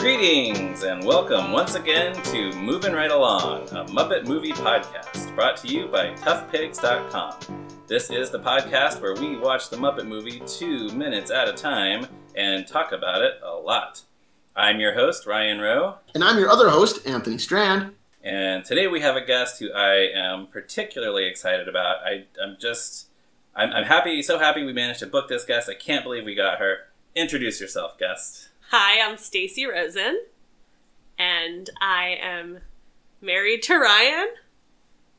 Greetings and welcome once again to Moving Right Along, a Muppet movie podcast brought to you by ToughPigs.com. This is the podcast where we watch the Muppet movie two minutes at a time and talk about it a lot. I'm your host, Ryan Rowe, And I'm your other host, Anthony Strand. And today we have a guest who I am particularly excited about. I, I'm just, I'm, I'm happy, so happy we managed to book this guest. I can't believe we got her. Introduce yourself, guest. Hi, I'm Staci Rosen, and I am married to Ryan.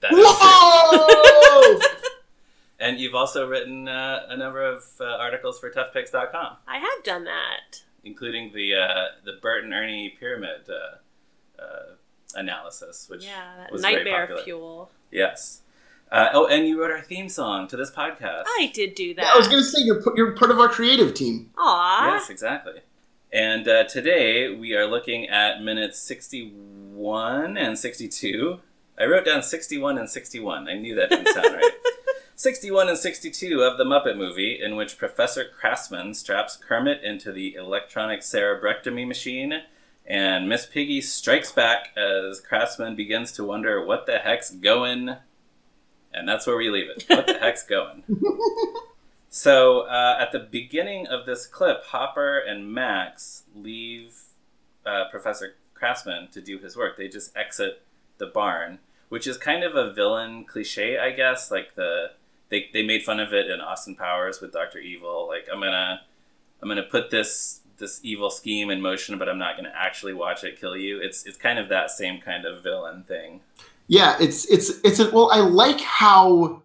That is true. Whoa! And you've also written uh, a number of uh, articles for ToughPigs.com, I have done that. including the uh, the Bert and Ernie pyramid uh, uh, analysis, which yeah, that was very nightmare popular. fuel. yes. Uh, oh, and you wrote our theme song to this podcast. I did do that. I was going to say, you're, you're part of our creative team. Aw. Yes, exactly. And uh, today we are looking at minutes 61 and 62. I wrote down 61 and 61. I knew that didn't sound right. 61 and 62 of the Muppet movie, in which Professor Krassman straps Kermit into the electronic cerebrectomy machine, and Miss Piggy strikes back as Krassman begins to wonder what the heck's going. And that's where we leave it. What the heck's going? So uh, at the beginning of this clip, Hopper and Max leave uh, Professor Krassman to do his work. They just exit the barn, which is kind of a villain cliche, I guess. Like the they, they made fun of it in Austin Powers with Doctor Evil. Like I'm gonna I'm gonna put this this evil scheme in motion, but I'm not gonna actually watch it kill you. It's it's kind of that same kind of villain thing. Yeah, it's it's it's a, well. I like how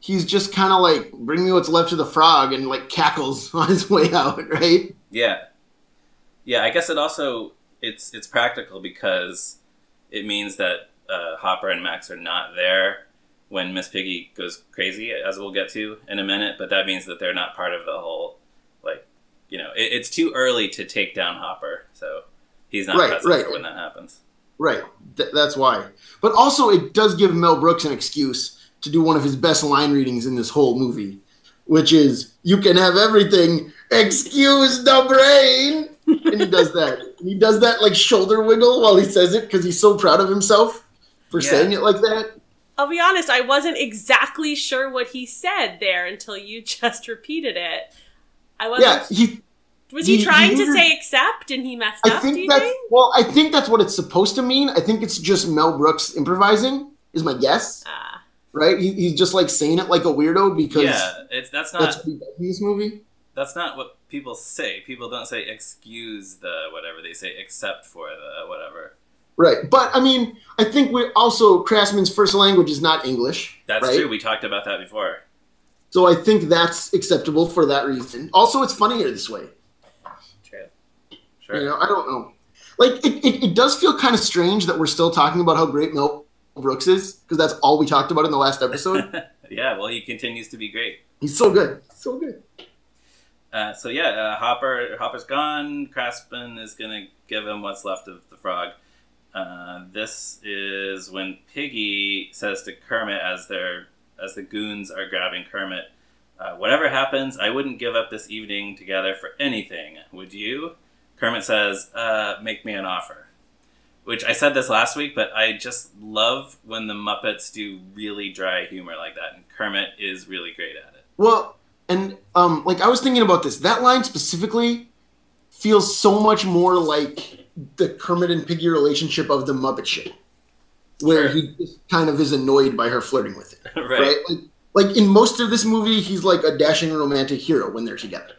he's just kind of like bring me what's left of the frog and like cackles on his way out, right? Yeah, yeah. I guess it also it's it's practical because it means that uh, Hopper and Max are not there when Miss Piggy goes crazy, as we'll get to in a minute. But that means that they're not part of the whole you know it, it's too early to take down Hopper, so he's not Right, present right. when that happens. Right. Th- that's why. But also, it does give Mel Brooks an excuse to do one of his best line readings in this whole movie, which is "You can have everything, excuse the brain." And he does that. And he does that like shoulder wiggle while he says it because he's so proud of himself for Yeah. saying it like that. I'll be honest, I wasn't exactly sure what he said there until you just repeated it. I wasn't. Yeah, he. was he, he- trying he to say accept and he messed I up? do think you that's think? well. I think that's what it's supposed to mean. I think it's just Mel Brooks improvising. Is my guess, Ah, right? He, he's just like saying it like a weirdo because Yeah, it's that's not that's what he this movie. that's not what people say. People don't say excuse the whatever they say except for the whatever. Right, but I mean, I think we also Krassman's first language is not English. That's right? true. We talked about that before. So I think that's acceptable for that reason. Also, it's funnier this way. True. Sure. You know, I don't know. Like, it, it, it does feel kind of strange that we're still talking about how great Mel Brooks is because that's all we talked about in the last episode. yeah, well, he continues to be great. He's so good, so good. Uh, so yeah, uh, Hopper Hopper's gone. Krassman is gonna give him what's left of the frog. Uh, this is when Piggy says to Kermit as they're as the goons are grabbing Kermit, uh, "Whatever happens, I wouldn't give up this evening together for anything. Would you?" Kermit says, uh, "Make me an offer." Which I said this last week, but I just love when the Muppets do really dry humor like that, and Kermit is really great at it. Well, and um, like I was thinking about this. That line specifically feels so much more like the Kermit and Piggy relationship of the Muppet Show, where Sure. he just kind of is annoyed by her flirting with it. right. right? Like, like in most of this movie, he's like a dashing romantic hero when they're together,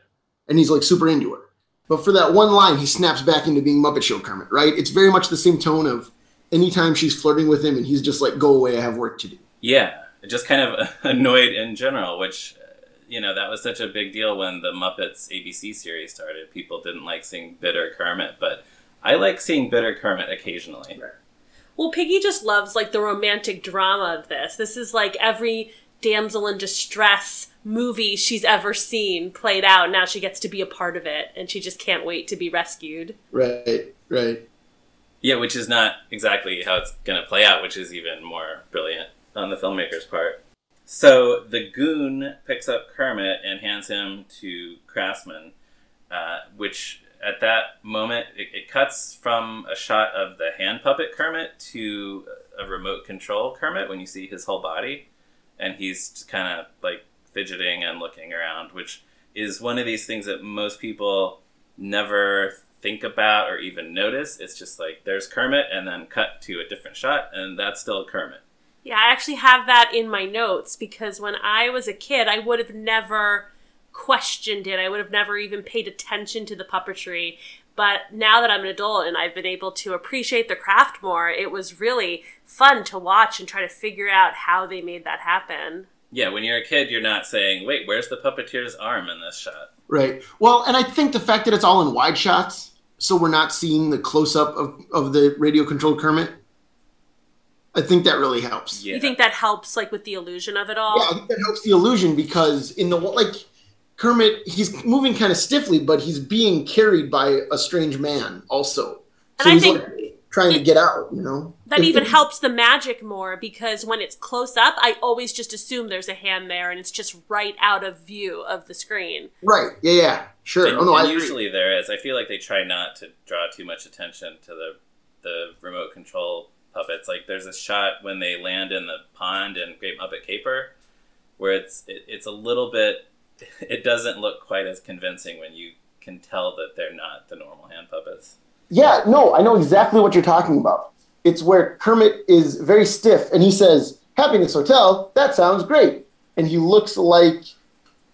and he's like super into her. But for that one line, he snaps back into being Muppet Show Kermit, right? It's very much the same tone of anytime she's flirting with him, and he's just like, "Go away, I have work to do." Yeah, just kind of annoyed in general, which, uh, you know, that was such a big deal when the Muppets ABC series started. People didn't like seeing bitter Kermit, but I like seeing bitter Kermit occasionally. Well, Piggy just loves like the romantic drama of this. This is like every damsel in distress movie she's ever seen played out. Now she gets to be a part of it, and she just can't wait to be rescued. Right, right. Yeah, which is not exactly how it's going to play out, which is even more brilliant. on the filmmaker's part. So the goon picks up Kermit and hands him to Krassman, uh, which at that moment it, it cuts from a shot of the hand puppet Kermit to a remote control Kermit when you see his whole body, and he's kind of like fidgeting and looking around, which is one of these things that most people never think about or even notice. It's just like there's Kermit and then cut to a different shot, and that's still Kermit. Yeah, I actually have that in my notes because when I was a kid, I would have never questioned it. I would have never even paid attention to the puppetry. But now that I'm an adult and I've been able to appreciate the craft more, it was really fun to watch and try to figure out how they made that happen. Yeah, when you're a kid, you're not saying, "Wait, where's the puppeteer's arm in this shot?" Right. Well, and I think the fact that it's all in wide shots, so we're not seeing the close up of, of the radio controlled Kermit, I think that really helps. Yeah. You think that helps, like, with the illusion of it all? Yeah, I think that helps the illusion because in the like Kermit, he's moving kind of stiffly, but he's being carried by a strange man also. And So I think like trying to get out, you know. That If- even if- helps the magic more because when it's close up, I always just assume there's a hand there and it's just right out of view of the screen. Right. Yeah. Yeah. Sure. And, oh no, I and agree. usually there is. I feel like they try not to draw too much attention to the the remote control puppets. Like there's a shot when they land in the pond in Great Muppet Caper, where it's it, it's a little bit. It doesn't look quite as convincing when you can tell that they're not the normal hand puppets. Yeah, no, I know exactly what you're talking about. It's where Kermit is very stiff and he says, Happiness Hotel, that sounds great. And he looks like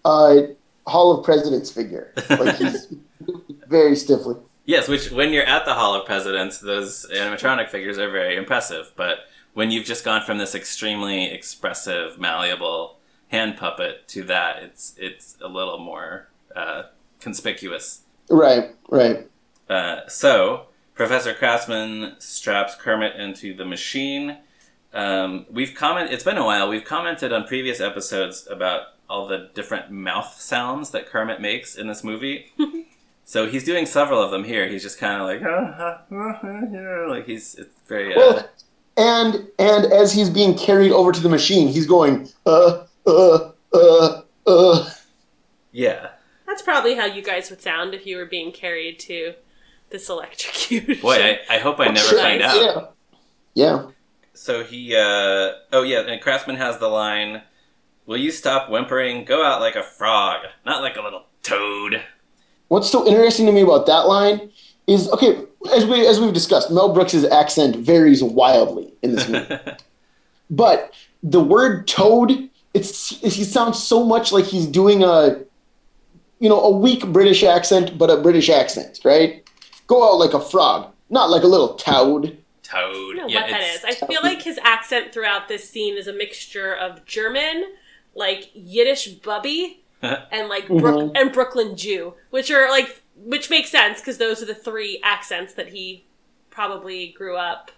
a Hall of Presidents figure. Like he's very stiffly. Yes, which when you're at the Hall of Presidents, those animatronic figures are very impressive. But when you've just gone from this extremely expressive, malleable hand puppet to that, it's it's a little more uh, conspicuous. Right, right. Uh, so Professor Krassman straps Kermit into the machine. Um, we've comment. It's been a while. We've commented on previous episodes about all the different mouth sounds that Kermit makes in this movie. so he's doing several of them here. He's just kind of like, like he's it's very. Uh, Well, and and as he's being carried over to the machine, he's going, uh, uh, uh, uh. yeah. That's probably how you guys would sound if you were being carried to this electrocution. Boy, I, I hope I never find out. Yeah. Yeah. So he, uh, oh yeah, and Krassman has the line, "Will you stop whimpering? Go out like a frog, not like a little toad." What's so interesting to me about that line is okay, as we as we've discussed, Mel Brooks' accent varies wildly in this movie. but the word toad, it's he sounds so much like he's doing a you know, a weak British accent, but a British accent, right? Go out like a frog, not like a little toad. toad. I yeah, what that is. I feel like his accent throughout this scene is a mixture of German, like Yiddish bubby, and like mm-hmm. Brook- and Brooklyn Jew, which are like which makes sense because those are the three accents that he probably grew up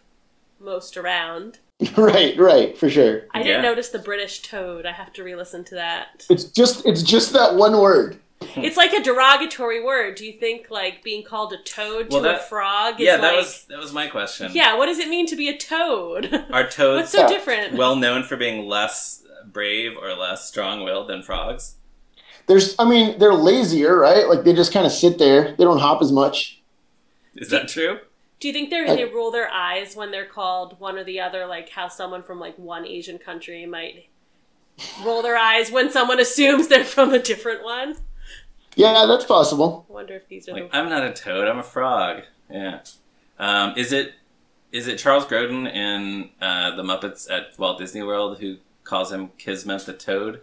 most around. right, right, for sure. I didn't Yeah. notice the British toad. I have to re-listen to that. It's just it's just that one word. Hmm. It's like a derogatory word. Do you think like being called a toad Well, to a frog is yeah, that like was that was my question. Yeah, what does it mean to be a toad? Are toads What's so Yeah. different? well known for being less brave or less strong-willed than frogs? There's I mean, they're lazier, right? Like they just kind of sit there. They don't hop as much. Is that true? Do you think they I- they roll their eyes when they're called one or the other, like how someone from like one Asian country might roll their eyes when someone assumes they're from a different one? Yeah, that's possible. I wonder if these are Like, the I'm not a toad. I'm a frog. Yeah. Um, is it is it Charles Grodin in uh, the Muppets at Walt Disney World who calls him Kismet the Toad?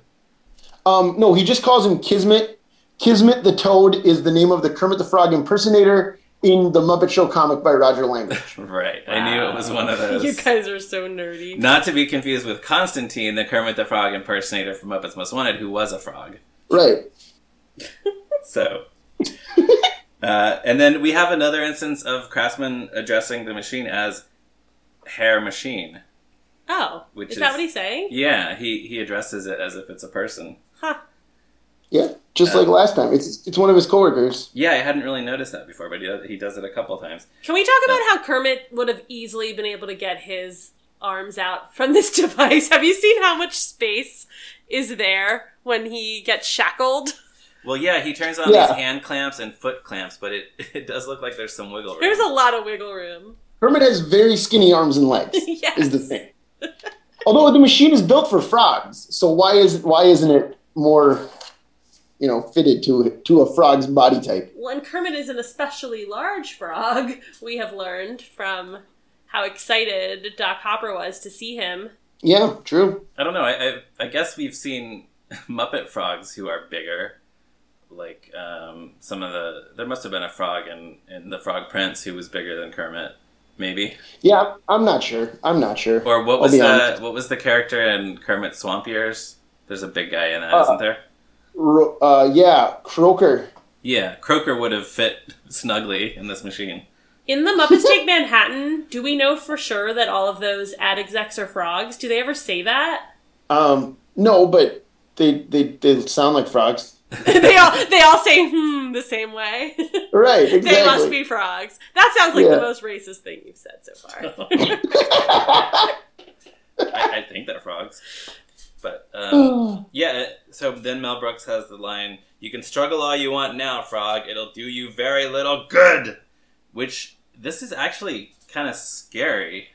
Um, no, he just calls him Kismet. Kismet the Toad is the name of the Kermit the Frog impersonator in the Muppet Show comic by Roger Langridge. Right. I knew it was one of those. You guys are so nerdy. Not to be confused with Constantine, the Kermit the Frog impersonator from Muppets Most Wanted, who was a frog. right. So, uh, and then we have another instance of Krassman addressing the machine as Herr machine. Oh, Which is, is- that what he's saying? Yeah, he he addresses it as if it's a person. Huh. Yeah, just uh, like last time. It's it's one of his coworkers. Yeah, I hadn't really noticed that before, but he does, he does it a couple times. Can we talk uh, about how Kermit would have easily been able to get his arms out from this device. Have you seen how much space is there when he gets shackled? Well, yeah, he turns on Yeah. these hand clamps and foot clamps, but it it does look like there's some wiggle room. There's a lot of wiggle room. Kermit has very skinny arms and legs. yes. Is the thing. Although the machine is built for frogs, so why is why isn't it more, you know, fitted to to a frog's body type? Well, and Kermit is an especially large frog, we have learned from how excited Doc Hopper was to see him. Yeah, true. I don't know. I, I I guess we've seen Muppet frogs who are bigger. Like um, some of the, there must have been a frog in, in the Frog Prince who was bigger than Kermit, maybe. Yeah, I'm not sure. I'm not sure. Or what was the honest. what was the character in Kermit Swamp Years? There's a big guy in that, Uh, not there? Ro- Uh, yeah, Croaker. Yeah, Croaker would have fit snugly in this machine. In the Muppets Take Manhattan, do we know for sure that all of those ad execs are frogs? Do they ever say that? Um, no, but they they they sound like frogs. they all they all say hmm the same way. Right, exactly. they must be frogs. That sounds like Yeah. the most racist thing you've said so far. I, I think they're frogs. But um, yeah, so then Mel Brooks has the line, "You can struggle all you want now, frog. It'll do you very little good." Which this is actually kind of scary.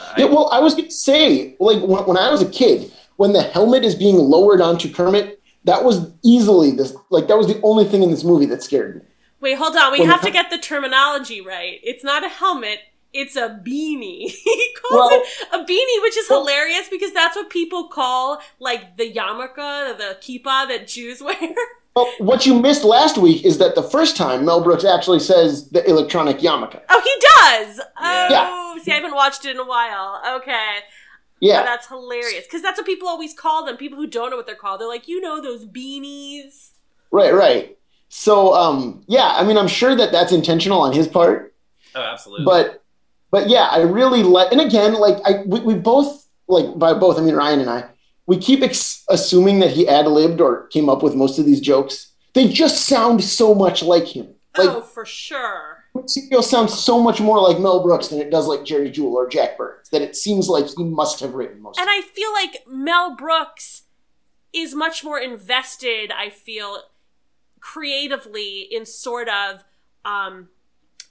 I- Yeah, well, I was going to say, like, when, when I was a kid, when the helmet is being lowered onto Kermit, that was easily this, like, that was the only thing in this movie that scared me. Wait, hold on. We Well, have to get the terminology right. It's not a helmet. It's a beanie. he calls Well- it a beanie, which is Well- hilarious because that's what people call like the yarmulke, the kippah that Jews wear. Well, what you missed last week is that the first time Mel Brooks actually says the electronic yarmulke. Oh, he does. Oh, Yeah. see, I haven't watched it in a while. Okay, Yeah, Oh, that's hilarious because that's what people always call them. People who don't know what they're called, they're like, you know, those beanies. right, right. So, um, yeah, I mean, I'm sure that that's intentional on his part, oh, absolutely. but, but yeah, I really like, and again, like, I we, we both like by both, I mean Ryan and I, we keep ex- assuming that he ad libbed or came up with most of these jokes. They just sound so much like him. Like, oh, for sure. Sergio sounds so much more like Mel Brooks than it does like Jerry Juhl or Jack Burns. That it seems like he must have written most. And I feel like Mel Brooks is much more invested, I feel, creatively in sort of um,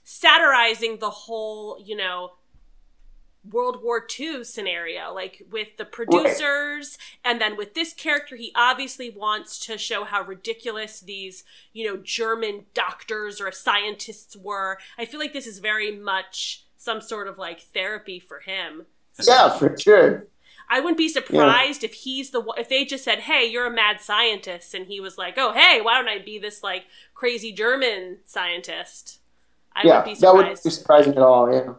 satirizing the whole, you know, World War II scenario, like with the producers, and then with this character, he obviously wants to show how ridiculous these, you know, German doctors or scientists were. I feel like this is very much some sort of like therapy for him. Yeah, for sure. I wouldn't be surprised if he's the one- if they just said, "Hey, you're a mad scientist," and he was like, "Oh, hey, why don't I be this like crazy German scientist?" I yeah, would be that wouldn't be surprising at all. Yeah.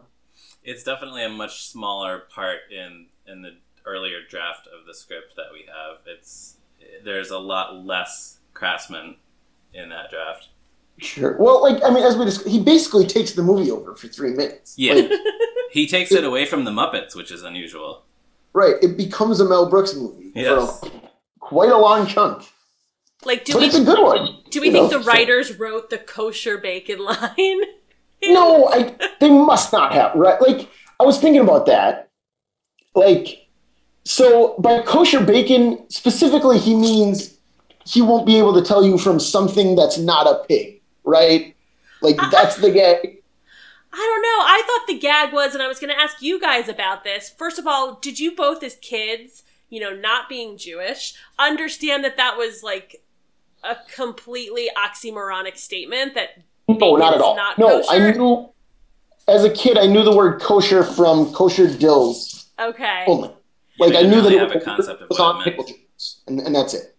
it's definitely a much smaller part in in the earlier draft of the script that we have. It's there's a lot less Krassman in that draft. Sure. Well, like I mean, as we dis- he basically takes the movie over for three minutes. Yeah. Like, He takes it away from the Muppets, which is unusual. right. It becomes a Mel Brooks movie Yes. for quite a long chunk, like, do but we it's a good one. do we you think know, the so- writers wrote the kosher bacon line? No, I they must not have right. Like I was thinking about that. Like so by kosher bacon specifically he means he won't be able to tell you from something that's not a pig, right? Like uh-huh. that's the gag. I don't know. I thought the gag was, and I was going to ask you guys about this. First of all, did you both, as kids, you know, not being Jewish, understand that that was like a completely oxymoronic statement that No, not at all. not no, kosher? I knew as a kid I knew the word kosher from kosher dills Okay. only. Like I knew that it have a was, concept of was what it on meant. pickle jars, and, and that's it.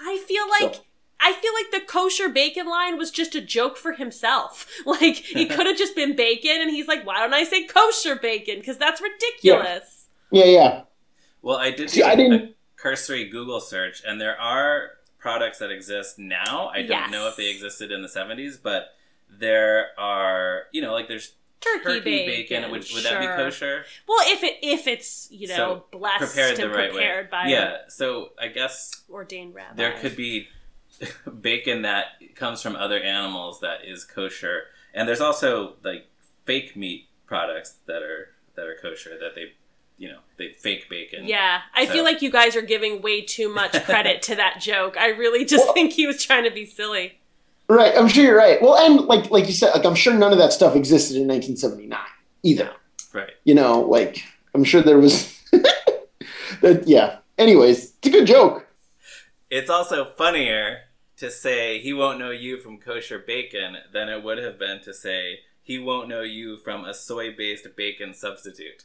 I feel like So- I feel like the kosher bacon line was just a joke for himself. Like it could have just been bacon, and he's like, "Why don't I say kosher bacon? Because that's ridiculous." Yeah, yeah. Well, I did See, do I a didn't- cursory Google search, and there are products that exist now. I don't Yes. know if they existed in the '70s, but there are, you know, like there's Turkey, turkey bacon. bacon. Would, would that be kosher? Well, if it if it's you know So, blessed Prepared the and right prepared way. by yeah. So I guess ordained rabbi, there could be bacon that comes from other animals that is kosher, and there's also like fake meat products that are that are kosher that they you know, they fake bacon. Yeah, I So- feel like you guys are giving way too much credit to that joke. I really just think he was trying to be silly. Right, I'm sure you're right. Well, and like like you said, like I'm sure none of that stuff existed in 1979 either. Right. You know, like I'm sure there was. that yeah. Anyways, it's a good joke. It's also funnier to say he won't know you from kosher bacon than it would have been to say he won't know you from a soy-based bacon substitute.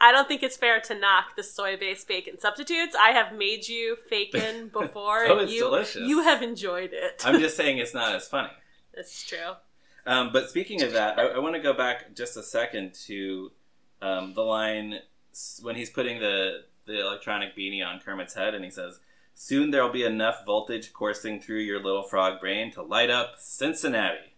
I don't think it's fair to knock the soy-based bacon substitutes. I have made you bacon before, Oh, and it's you delicious. you have enjoyed it. I'm just saying it's not as funny. That's true. Um, but speaking of that, I, I want to go back just a second to um, the line when he's putting the the electronic beanie on Kermit's head, and he says, "Soon there'll be enough voltage coursing through your little frog brain to light up Cincinnati."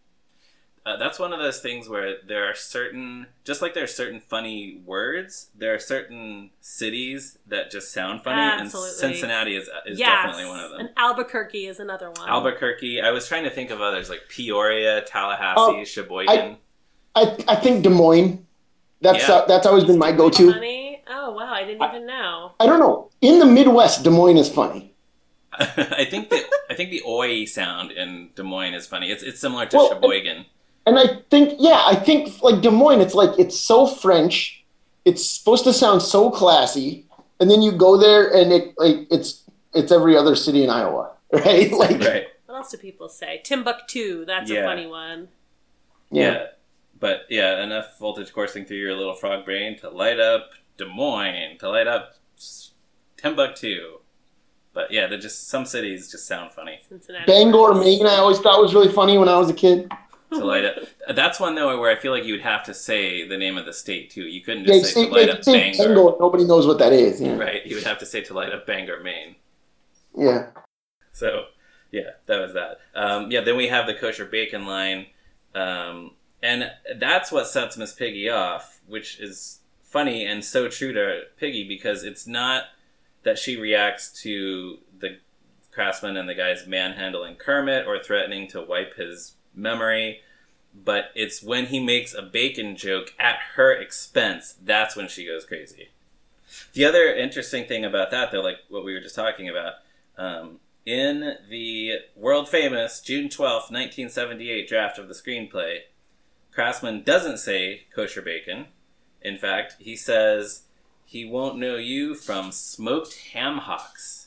Uh, that's one of those things where there are certain, just like there are certain funny words, there are certain cities that just sound funny, Absolutely. and Cincinnati is is yes. definitely one of them. And Albuquerque is another one. Albuquerque. I was trying to think of others like Peoria, Tallahassee, Oh, Sheboygan. I I think Des Moines. That's Yeah. uh, that's always been my go-to. Funny. Oh wow, I didn't even know. I don't know. In the Midwest, Des Moines is funny. I think the I think the oi sound in Des Moines is funny. It's it's similar to Well, Sheboygan. And I think, yeah, I think like Des Moines, it's like it's so French. It's supposed to sound so classy, and then you go there and it like it's it's every other city in Iowa, right? Like, right. What else do people say? Timbuktu. That's Yeah. a funny one. Yeah. But yeah, enough voltage coursing through your little frog brain to light up Des Moines, to light up S- Timbuktu. But yeah, they're just some cities just sound funny Cincinnati. Bangor. Maine, I always thought was really funny when I was a kid. To. That's one though where I feel like you would have to say the name of the state too. You couldn't just you say say, to light yeah, up you say Bangor. Bangor, nobody knows what that is. Yeah. Right. You would have to say to light up Bangor, Maine. yeah. So, yeah, that was that. Um, yeah, then we have the kosher bacon line, um, and that's what sets Miss Piggy off, which is funny and so true to Piggy because it's not that she reacts to the Krassman and the guys manhandling Kermit or threatening to wipe his memory, but it's when he makes a bacon joke at her expense that's when she goes crazy. The other interesting thing about that, though, like what we were just talking about, um, in the world famous June twelfth, 1978 draft of the screenplay, Krassman doesn't say kosher bacon. In fact, he says he won't know you from smoked ham hocks.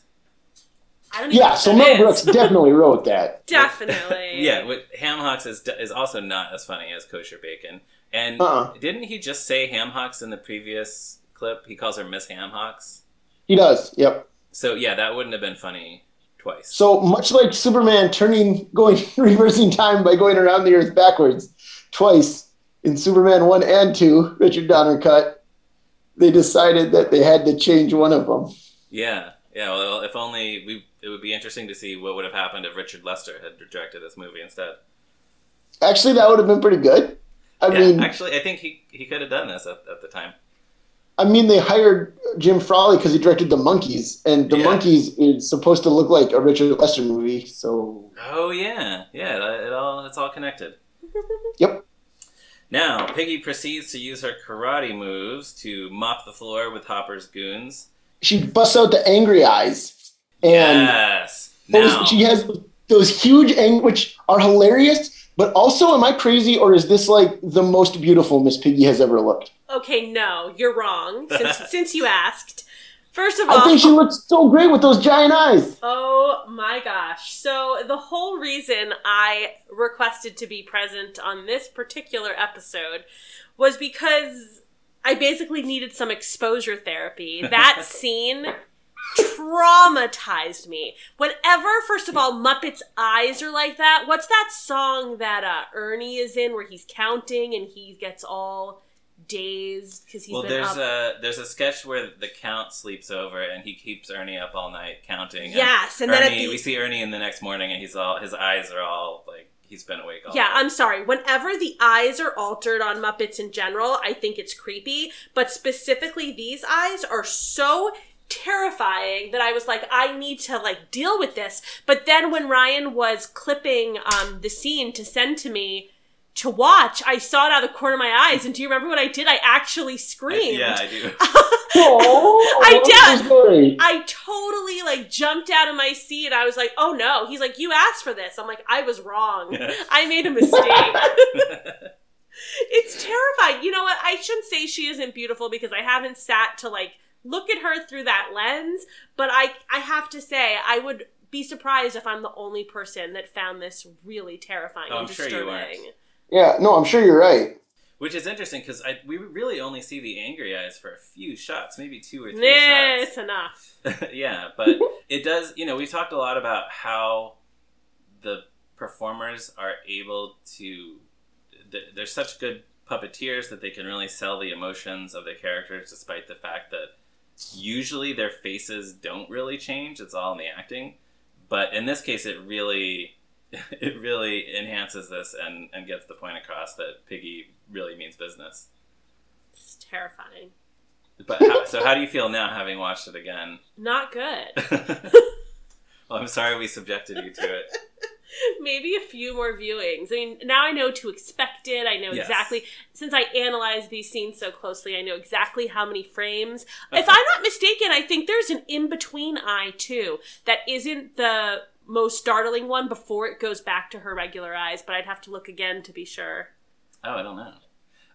I don't Yeah, so that Mel is. Brooks definitely wrote that. Definitely. Yeah, what, ham hocks is, is also not as funny as kosher bacon. And Uh-uh. didn't he just say ham hocks in the previous clip? He calls her Miss Ham Hocks. He does. Yep. So yeah, that wouldn't have been funny twice. So much like Superman turning, going, reversing time by going around the Earth backwards twice in Superman one and two, Richard Donner cut. They decided that they had to change one of them. Yeah, yeah. Well, if only we. It would be interesting to see what would have happened if Richard Lester had directed this movie instead. Actually, that would have been pretty good. I yeah, mean, actually, I think he he could have done this at, at the time. I mean, they hired Jim Frawley because he directed The Monkees, and The Yeah. Monkees is supposed to look like a Richard Lester movie. So, Oh yeah, yeah. It, it all it's all connected. yep. Now Piggy proceeds to use her karate moves to mop the floor with Hopper's goons. She busts out the angry eyes, and yes. those, Now she has those huge ang- which are hilarious. But also, am I crazy, or is this like the most beautiful Miss Piggy has ever looked? Okay, no, you're wrong. Since since you asked. First of all, I think she looks so great with those giant eyes. Oh my gosh. So, the whole reason I requested to be present on this particular episode was because I basically needed some exposure therapy. That scene traumatized me. Whenever, first of all, Muppet's eyes are like that, what's that song that uh, Ernie is in where he's counting and he gets all dazed because he's well, been there's up? a there's a sketch where the count sleeps over and he keeps Ernie up all night counting. and Yes, and then the- we see Ernie in the next morning and he's all his eyes are all like he's been awake all Yeah, night. I'm sorry. Whenever the eyes are altered on Muppets in general, I think it's creepy. But specifically, these eyes are so terrifying that I was like, I need to like deal with this. But then when Ryan was clipping um, the scene to send to me to watch, I saw it out of the corner of my eyes. And do you remember what I did? I actually I- screamed. yeah, I do. Oh, I what's doubt- the story? I totally like jumped out of my seat I was like, "Oh no." He's like, "You asked for this." I'm like, "I was wrong. I made a mistake." it's terrifying. You know what? I shouldn't say she isn't beautiful because I haven't sat to like look at her through that lens, but I I have to say I would be surprised if I'm the only person that found this really terrifying Oh, and I'm sure you disturbing. aren't. Yeah, no, I'm sure you're right. Which is interesting because we really only see the angry eyes for a few shots, maybe two or three Nah, shots. it's enough. yeah, but it does. You know, we've talked a lot about how the performers are able to. th- They're such good puppeteers that they can really sell the emotions of the characters, despite the fact that usually their faces don't really change. It's all in the acting. But in this case, it really, it really enhances this and and gets the point across that Piggy really means business. It's terrifying. But how, so, how do you feel now, having watched it again? Not good. well, I'm sorry we subjected you to it. Maybe a few more viewings. I mean, now I know to expect it. I know Yes. exactly. Since I analyze these scenes so closely, I know exactly how many frames. if I'm not mistaken, I think there's an in between eye too that isn't the most startling one before it goes back to her regular eyes. But I'd have to look again to be sure. Oh, I don't know.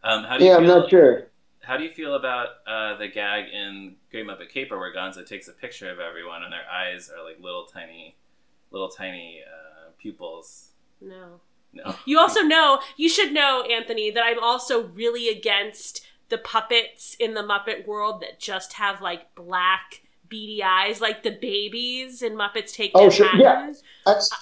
Um, how do you Yeah, I'm feel, not sure. How do you feel about uh, the gag in Great Muppet Caper where Gonzo takes a picture of everyone and their eyes are like little tiny, little tiny uh, pupils? No. No. You also know, you should know, Anthony, that I'm also really against the puppets in the Muppet world that just have like black beady eyes, like the babies in Muppets Take Oh, sure, Yeah.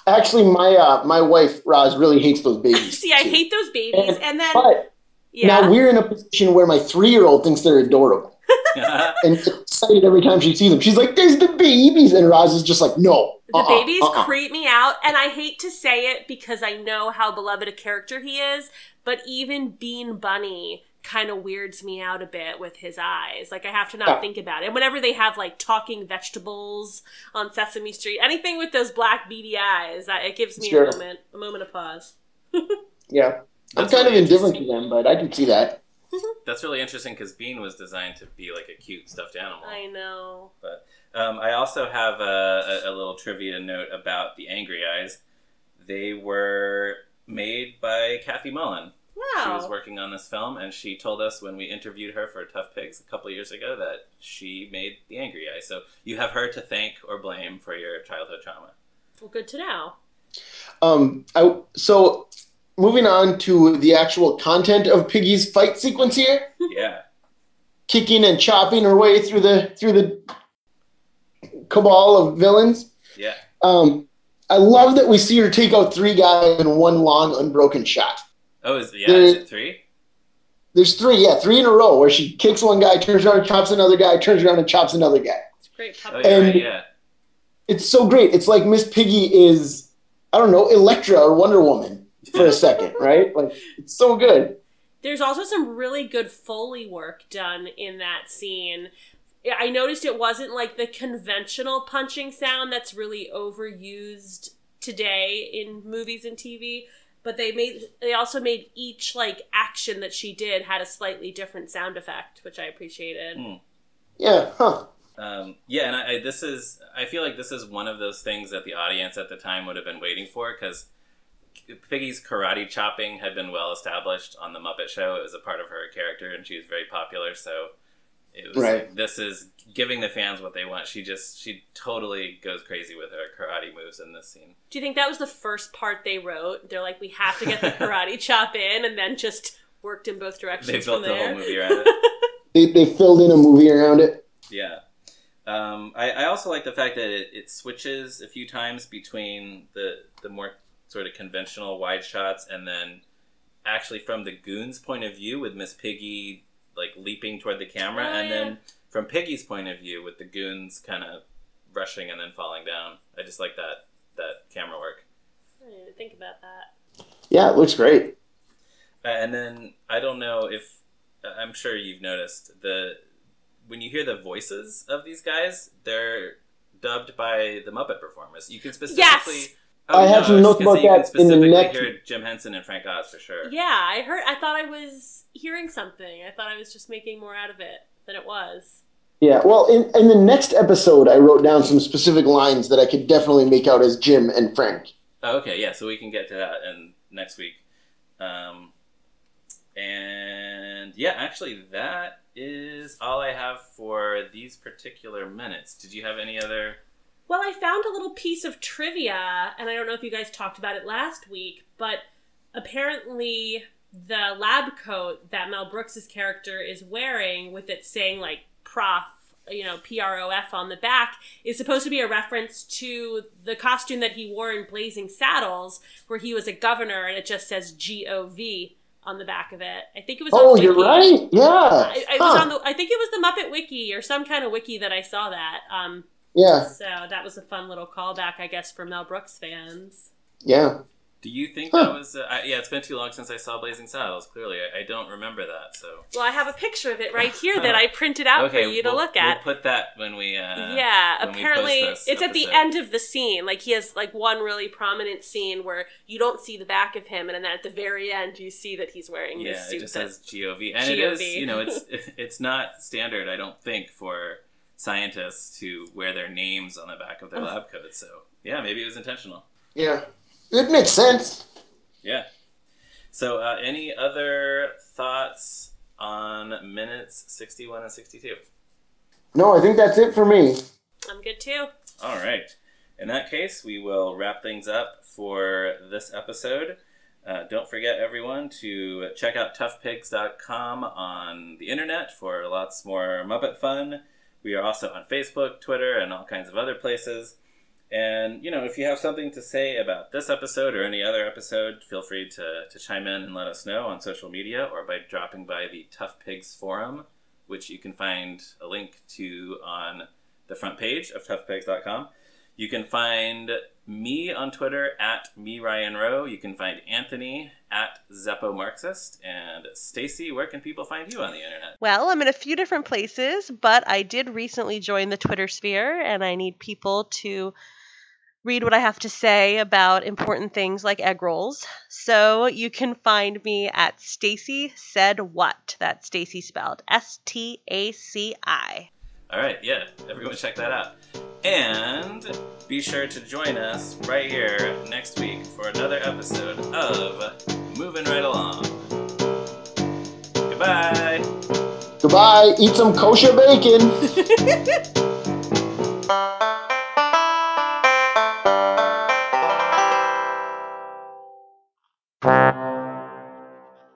Actually, my uh, my wife Roz really hates those babies. See, I too. hate those babies, And- and then But yeah, now we're in a position where my three year old thinks they're adorable and excited every time she sees them. She's like, "There's the babies," and Roz is just like, "No." the uh-uh, babies uh-uh." creep me out, and I hate to say it because I know how beloved a character he is, but even Bean Bunny kind of weirds me out a bit with his eyes. Like I have to not Yeah. think about it. And whenever they have like talking vegetables on Sesame Street, anything with those black beady eyes, that it gives me Sure. a moment, a moment of pause. Yeah, I'm That's kind of indifferent to them, but I can see that. That's really interesting because Bean was designed to be like a cute stuffed animal. I know. Um, I also have a, a, a little trivia note about the Angry Eyes. They were made by Kathy Mullen. Wow. She was working on this film, and she told us when we interviewed her for Tough Pigs a couple years ago that she made the Angry Eye. So you have her to thank or blame for your childhood trauma. Well, good to know. Um, I, so moving on to the actual content of Piggy's fight sequence here, Yeah, kicking and chopping her way through the through the cabal of villains. yeah. Um, I love that we see her take out three guys in one long unbroken shot. Oh, is yeah? Is There- it three? There's three, yeah, three in a row where she kicks one guy, turns around, and chops another guy, turns around and chops another guy. It's great. Oh, Puppet. And- right. Yeah. It's so great. It's like Miss Piggy is, I don't know, Elektra or Wonder Woman for a second, right? Like it's so good. There's also some really good Foley work done in that scene. I noticed it wasn't like the conventional punching sound that's really overused today in movies and TV, but they made they also made each like action that she did had a slightly different sound effect, which I appreciated. Mm. Yeah, huh? Um, yeah, and I, I, this is I feel like this is one of those things that the audience at the time would have been waiting for because Piggy's karate chopping had been well established on the Muppet Show. It was a part of her character, and she was very popular. So it was Right. like, this is giving the fans what they want. She just she totally goes crazy with her karate moves in this scene. Do you think that was the first part they wrote? They're like, we have to get the karate chop in, and then just worked in both directions They built from the there. whole movie around it. They, they filled in a movie around it. Yeah. Um, I, I also like the fact that it, it switches a few times between the the more sort of conventional wide shots and then actually from the goons' point of view with Miss Piggy like leaping toward the camera Oh, and yeah. then from Piggy's point of view with the goons kind of rushing and then falling down. I just like that that camera work. I didn't even think about that. Yeah, it looks great. Uh, and then I don't know if I'm sure you've noticed the when you hear the voices of these guys, they're dubbed by the Muppet performers. You can specifically. Yes! I have some was notes about say you can that in the specifically next- hear Jim Henson and Frank Oz for sure. Yeah, I heard. I thought I was hearing something. I thought I was just making more out of it than it was. Yeah, well, in, in the next episode, I wrote down some specific lines that I could definitely make out as Jim and Frank. Oh, okay, yeah, so we can get to that in next week. Um, and yeah, actually, that is all I have for these particular minutes. Did you have any other? Well, I found a little piece of trivia, and I don't know if you guys talked about it last week, but apparently the lab coat that Mel Brooks's character is wearing, with it saying like "prof," you know, P R O F on the back, is supposed to be a reference to the costume that he wore in Blazing Saddles, where he was a governor, and it just says G O V on the back of it. I think it was. Oh, you're right. Yeah. I, I was on the. I think it was the Muppet Wiki or some kind of wiki that I saw that. Um, Yeah. so that was a fun little callback, I guess, for Mel Brooks fans. Yeah. Do you think Huh. that was? Uh, I, yeah, it's been too long since I saw Blazing Saddles. Clearly, I, I don't remember that. So Well, I have a picture of it right here that I printed out okay, for you to we'll, look at. We'll put that when we. Uh, yeah, when we apparently post this it's at the end of the scene. Like he has like one really prominent scene where you don't see the back of him, and then at the very end you see that he's wearing Yeah, this it suit. just that- says GOV, and it is. You know, it's it's not standard. I don't think for scientists to wear their names on the back of their lab coats. So yeah, maybe it was intentional. Yeah. It makes sense. Yeah. So, uh, any other thoughts on minutes 61 and 62? No, I think that's it for me. I'm good too. All right. In that case, we will wrap things up for this episode. Uh, don't forget, everyone, to check out toughpigs.com on the internet for lots more Muppet fun. We are also on Facebook, Twitter, and all kinds of other places. And, you know, if you have something to say about this episode or any other episode, feel free to, to chime in and let us know on social media or by dropping by the Tough Pigs forum, which you can find a link to on the front page of toughpigs.com. You can find me on Twitter at me Ryan Rowe. You can find Anthony at Zeppo Marxist. And Staci, where can people find you on the internet? Well, I'm in a few different places, but I did recently join the Twitter sphere, and I need people to read what I have to say about important things like egg rolls. So you can find me at Staci said what. That's Staci spelled S T A C I. All right, yeah, everyone check that out. And be sure to join us right here next week for another episode of Moving Right Along. Goodbye. Goodbye. Eat some kosher bacon.